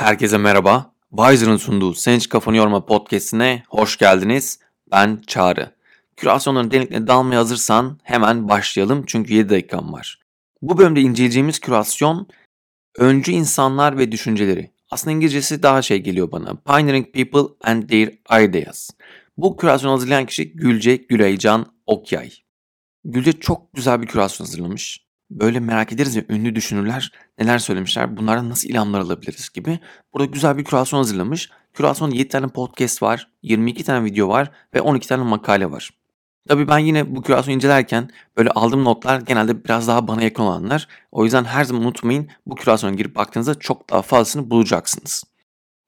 Herkese merhaba. Wiser'ın sunduğu Sen Hiç Kafanı Yorma podcastine hoş geldiniz. Ben Çağrı. Kürasyonların derinliklerine dalmaya hazırsan hemen başlayalım çünkü 7 dakikam var. Bu bölümde inceleyeceğimiz kürasyon öncü insanlar ve düşünceleri. Aslında İngilizcesi daha şey geliyor bana. Pioneering People and Their Ideas. Bu kürasyonu hazırlayan kişi Gülce Güleycan Okyay. Gülce çok güzel bir kürasyon hazırlamış böyle merak ederiz ya ünlü düşünürler neler söylemişler, bunlardan nasıl ilhamlar alabiliriz gibi. Burada güzel bir kürasyon hazırlamış. Kürasyon 7 tane podcast var, 22 tane video var ve 12 tane makale var. Tabii ben yine bu kürasyonu incelerken böyle aldığım notlar genelde biraz daha bana yakın olanlar. O yüzden her zaman unutmayın bu kürasyona girip baktığınızda çok daha fazlasını bulacaksınız.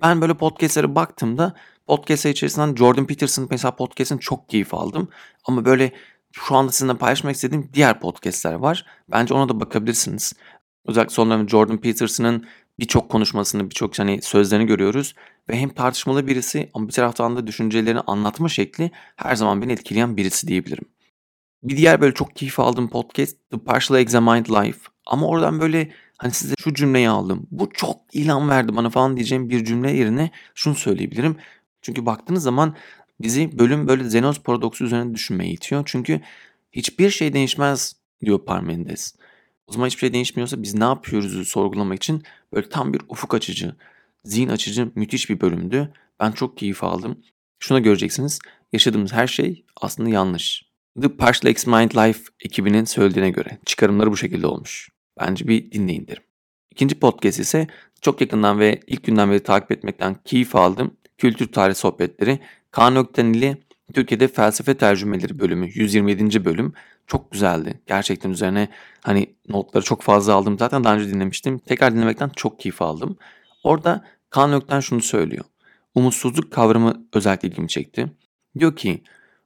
Ben böyle podcastlere baktığımda podcastler içerisinden Jordan Peterson mesela podcast'ın çok keyif aldım. Ama böyle şu anda sizinle paylaşmak istediğim diğer podcastler var. Bence ona da bakabilirsiniz. Özellikle son dönemde Jordan Peterson'ın birçok konuşmasını, birçok hani sözlerini görüyoruz. Ve hem tartışmalı birisi ama bir taraftan da düşüncelerini anlatma şekli her zaman beni etkileyen birisi diyebilirim. Bir diğer böyle çok keyif aldığım podcast The Partially Examined Life. Ama oradan böyle hani size şu cümleyi aldım. Bu çok ilham verdi bana falan diyeceğim bir cümle yerine şunu söyleyebilirim. Çünkü baktığınız zaman bizi bölüm böyle Zenos paradoksu üzerine düşünmeye itiyor. Çünkü hiçbir şey değişmez diyor Parmenides. O zaman hiçbir şey değişmiyorsa biz ne yapıyoruzu sorgulamak için böyle tam bir ufuk açıcı, zihin açıcı müthiş bir bölümdü. Ben çok keyif aldım. Şuna göreceksiniz. Yaşadığımız her şey aslında yanlış. The Partial Examined Life ekibinin söylediğine göre çıkarımları bu şekilde olmuş. Bence bir dinleyin derim. İkinci podcast ise çok yakından ve ilk günden beri takip etmekten keyif aldım. Kültür tarih sohbetleri Kaan Öktenili Türkiye'de felsefe tercümeleri bölümü 127. bölüm çok güzeldi. Gerçekten üzerine hani notları çok fazla aldım. Zaten daha önce dinlemiştim. Tekrar dinlemekten çok keyif aldım. Orada Kaan Ökten şunu söylüyor. Umutsuzluk kavramı özellikle ilgimi çekti. Diyor ki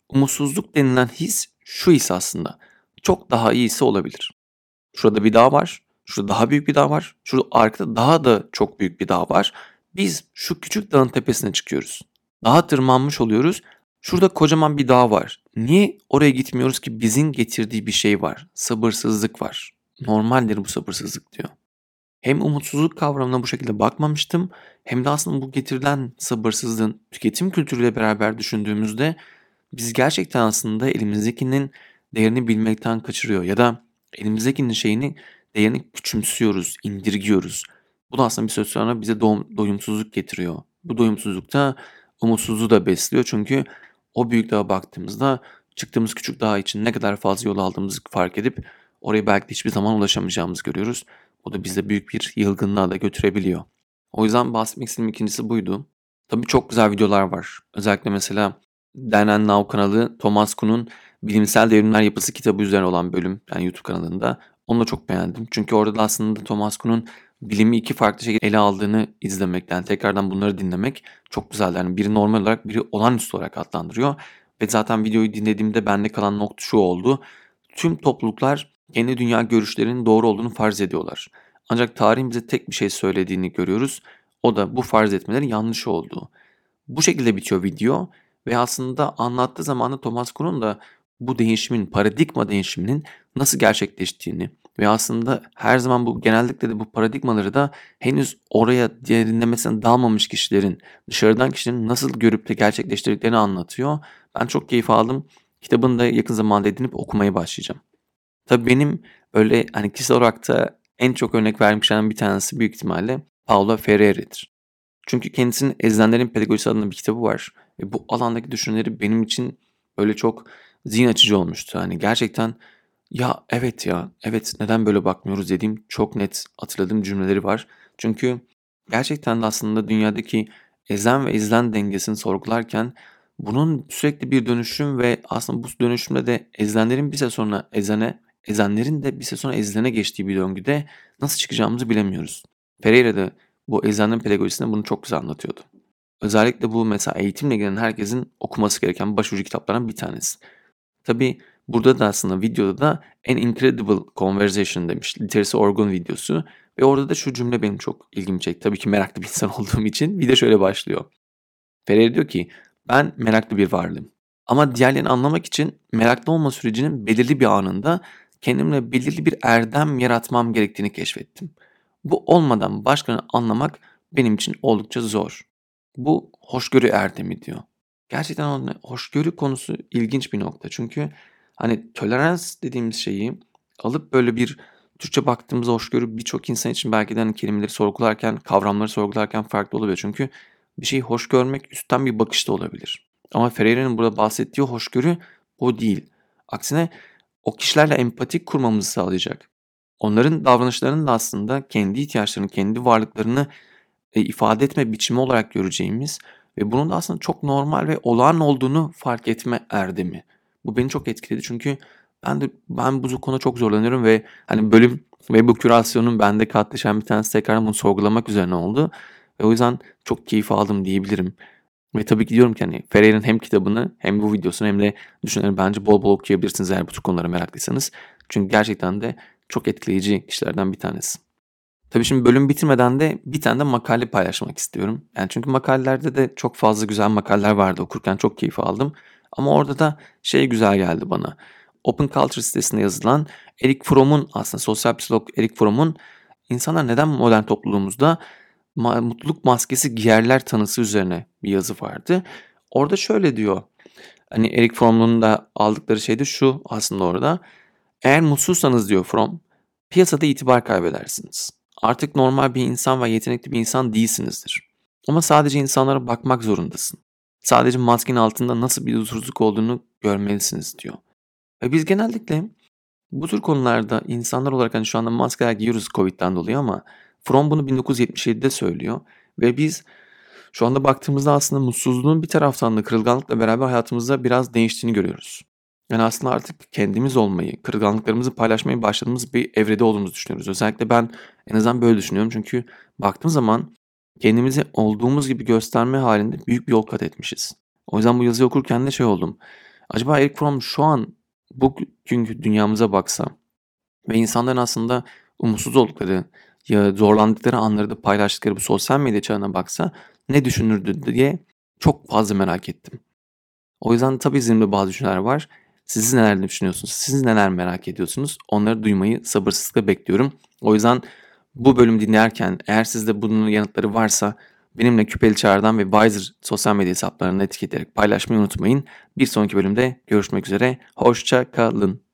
umutsuzluk denilen his şu his aslında. Çok daha iyisi olabilir. Şurada bir dağ var. Şurada daha büyük bir dağ var. Şurada arkada daha da çok büyük bir dağ var. Biz şu küçük dağın tepesine çıkıyoruz. Daha tırmanmış oluyoruz. Şurada kocaman bir dağ var. Niye oraya gitmiyoruz ki bizin getirdiği bir şey var. Sabırsızlık var. Normaldir bu sabırsızlık diyor. Hem umutsuzluk kavramına bu şekilde bakmamıştım hem de aslında bu getirilen sabırsızlığın tüketim kültürüyle beraber düşündüğümüzde biz gerçekten aslında elimizdekinin değerini bilmekten kaçırıyor ya da elimizdekinin şeyini değerini küçümsüyoruz, indirgiyoruz. Bu da aslında bir süre sonra bize doyumsuzluk getiriyor. Bu doyumsuzlukta umutsuzluğu da besliyor. Çünkü o büyük dağa baktığımızda çıktığımız küçük dağ için ne kadar fazla yol aldığımızı fark edip oraya belki de hiçbir zaman ulaşamayacağımızı görüyoruz. O da bize büyük bir yılgınlığa da götürebiliyor. O yüzden bahsetmek istediğim ikincisi buydu. Tabii çok güzel videolar var. Özellikle mesela Dan and Now kanalı Thomas Kuhn'un Bilimsel Devrimler Yapısı kitabı üzerine olan bölüm yani YouTube kanalında. Onu da çok beğendim. Çünkü orada da aslında Thomas Kuhn'un bilimi iki farklı şekilde ele aldığını izlemek, yani tekrardan bunları dinlemek çok güzel. Yani biri normal olarak, biri olağanüstü olarak adlandırıyor. Ve zaten videoyu dinlediğimde bende kalan nokta şu oldu. Tüm topluluklar kendi dünya görüşlerinin doğru olduğunu farz ediyorlar. Ancak tarihin bize tek bir şey söylediğini görüyoruz. O da bu farz etmelerin yanlış olduğu. Bu şekilde bitiyor video ve aslında anlattığı zamanda Thomas Kuhn'un da bu değişimin, paradigma değişiminin nasıl gerçekleştiğini ve aslında her zaman bu genellikle de bu paradigmaları da henüz oraya derinlemesine dalmamış kişilerin, dışarıdan kişilerin nasıl görüp de gerçekleştirdiklerini anlatıyor. Ben çok keyif aldım. Kitabını da yakın zamanda edinip okumaya başlayacağım. Tabii benim öyle hani kişisel olarak da en çok örnek verdiğim kişilerden bir tanesi büyük ihtimalle Paulo Freire'dir. Çünkü kendisinin Ezilenlerin Pedagojisi adında bir kitabı var. Ve bu alandaki düşünceleri benim için böyle çok zihin açıcı olmuştu. Hani gerçekten ya evet ya, evet neden böyle bakmıyoruz dediğim çok net hatırladığım cümleleri var. Çünkü gerçekten de aslında dünyadaki ezen ve izlen dengesini sorgularken bunun sürekli bir dönüşüm ve aslında bu dönüşümde de ezilenlerin bir süre sonra ezene, ezenlerin de bir süre sonra ezilene geçtiği bir döngüde nasıl çıkacağımızı bilemiyoruz. Pereira da bu ezilenlerin pedagojisinde bunu çok güzel anlatıyordu. Özellikle bu mesela eğitimle gelen herkesin okuması gereken başucu kitaplardan bir tanesi. Tabii burada da aslında videoda da An Incredible Conversation demiş. Literasi Orgun videosu. Ve orada da şu cümle benim çok ilgimi çekti. Tabii ki meraklı bir insan olduğum için. Video şöyle başlıyor. Ferrer diyor ki ben meraklı bir varlığım. Ama diğerlerini anlamak için meraklı olma sürecinin belirli bir anında kendimle belirli bir erdem yaratmam gerektiğini keşfettim. Bu olmadan başkalarını anlamak benim için oldukça zor. Bu hoşgörü erdemi diyor. Gerçekten hoşgörü konusu ilginç bir nokta. Çünkü hani tolerans dediğimiz şeyi alıp böyle bir Türkçe baktığımızda hoşgörü birçok insan için belki de hani kelimeleri sorgularken, kavramları sorgularken farklı olabilir. Çünkü bir şeyi hoş görmek üstten bir bakış da olabilir. Ama Ferreira'nın burada bahsettiği hoşgörü o değil. Aksine o kişilerle empatik kurmamızı sağlayacak. Onların davranışlarının da aslında kendi ihtiyaçlarını, kendi varlıklarını e, ifade etme biçimi olarak göreceğimiz ve bunun da aslında çok normal ve olağan olduğunu fark etme erdemi. Bu beni çok etkiledi çünkü ben de ben bu konuda çok zorlanıyorum ve hani bölüm ve bu kürasyonun bende katlaşan bir tanesi tekrar bunu sorgulamak üzerine oldu. Ve o yüzden çok keyif aldım diyebilirim. Ve tabii ki diyorum ki hani Ferreira'nın hem kitabını hem bu videosunu hem de düşünceleri bence bol bol okuyabilirsiniz eğer bu tür konulara meraklıysanız. Çünkü gerçekten de çok etkileyici kişilerden bir tanesi. Tabii şimdi bölüm bitirmeden de bir tane de makale paylaşmak istiyorum. Yani çünkü makalelerde de çok fazla güzel makaleler vardı okurken çok keyif aldım. Ama orada da şey güzel geldi bana. Open Culture sitesinde yazılan Eric Fromm'un aslında sosyal psikolog Eric Fromm'un insanlar neden modern topluluğumuzda ma- mutluluk maskesi giyerler tanısı üzerine bir yazı vardı. Orada şöyle diyor. Hani Eric Fromm'un da aldıkları şey de şu aslında orada. Eğer mutsuzsanız diyor Fromm, piyasada itibar kaybedersiniz. Artık normal bir insan ve yetenekli bir insan değilsinizdir. Ama sadece insanlara bakmak zorundasın. Sadece maskenin altında nasıl bir huzursuzluk olduğunu görmelisiniz diyor. Ve biz genellikle bu tür konularda insanlar olarak hani şu anda maskeler giyiyoruz Covid'den dolayı ama Fromm bunu 1977'de söylüyor ve biz şu anda baktığımızda aslında mutsuzluğun bir taraftan da kırılganlıkla beraber hayatımızda biraz değiştiğini görüyoruz. Yani aslında artık kendimiz olmayı, kırılganlıklarımızı paylaşmayı başladığımız bir evrede olduğumuzu düşünüyoruz. Özellikle ben en azından böyle düşünüyorum. Çünkü baktığım zaman kendimizi olduğumuz gibi gösterme halinde büyük bir yol kat etmişiz. O yüzden bu yazıyı okurken de şey oldum. Acaba Eric Fromm şu an bugünkü dünyamıza baksa ve insanların aslında umutsuz oldukları ya zorlandıkları anları da paylaştıkları bu sosyal medya çağına baksa ne düşünürdü diye çok fazla merak ettim. O yüzden tabii zihnimde bazı düşünceler var. Siz neler düşünüyorsunuz? Siz neler merak ediyorsunuz? Onları duymayı sabırsızlıkla bekliyorum. O yüzden bu bölüm dinlerken eğer sizde bunun yanıtları varsa benimle Küpeli Çağrı'dan ve Wiser sosyal medya hesaplarını etiketleyerek paylaşmayı unutmayın. Bir sonraki bölümde görüşmek üzere. Hoşça kalın.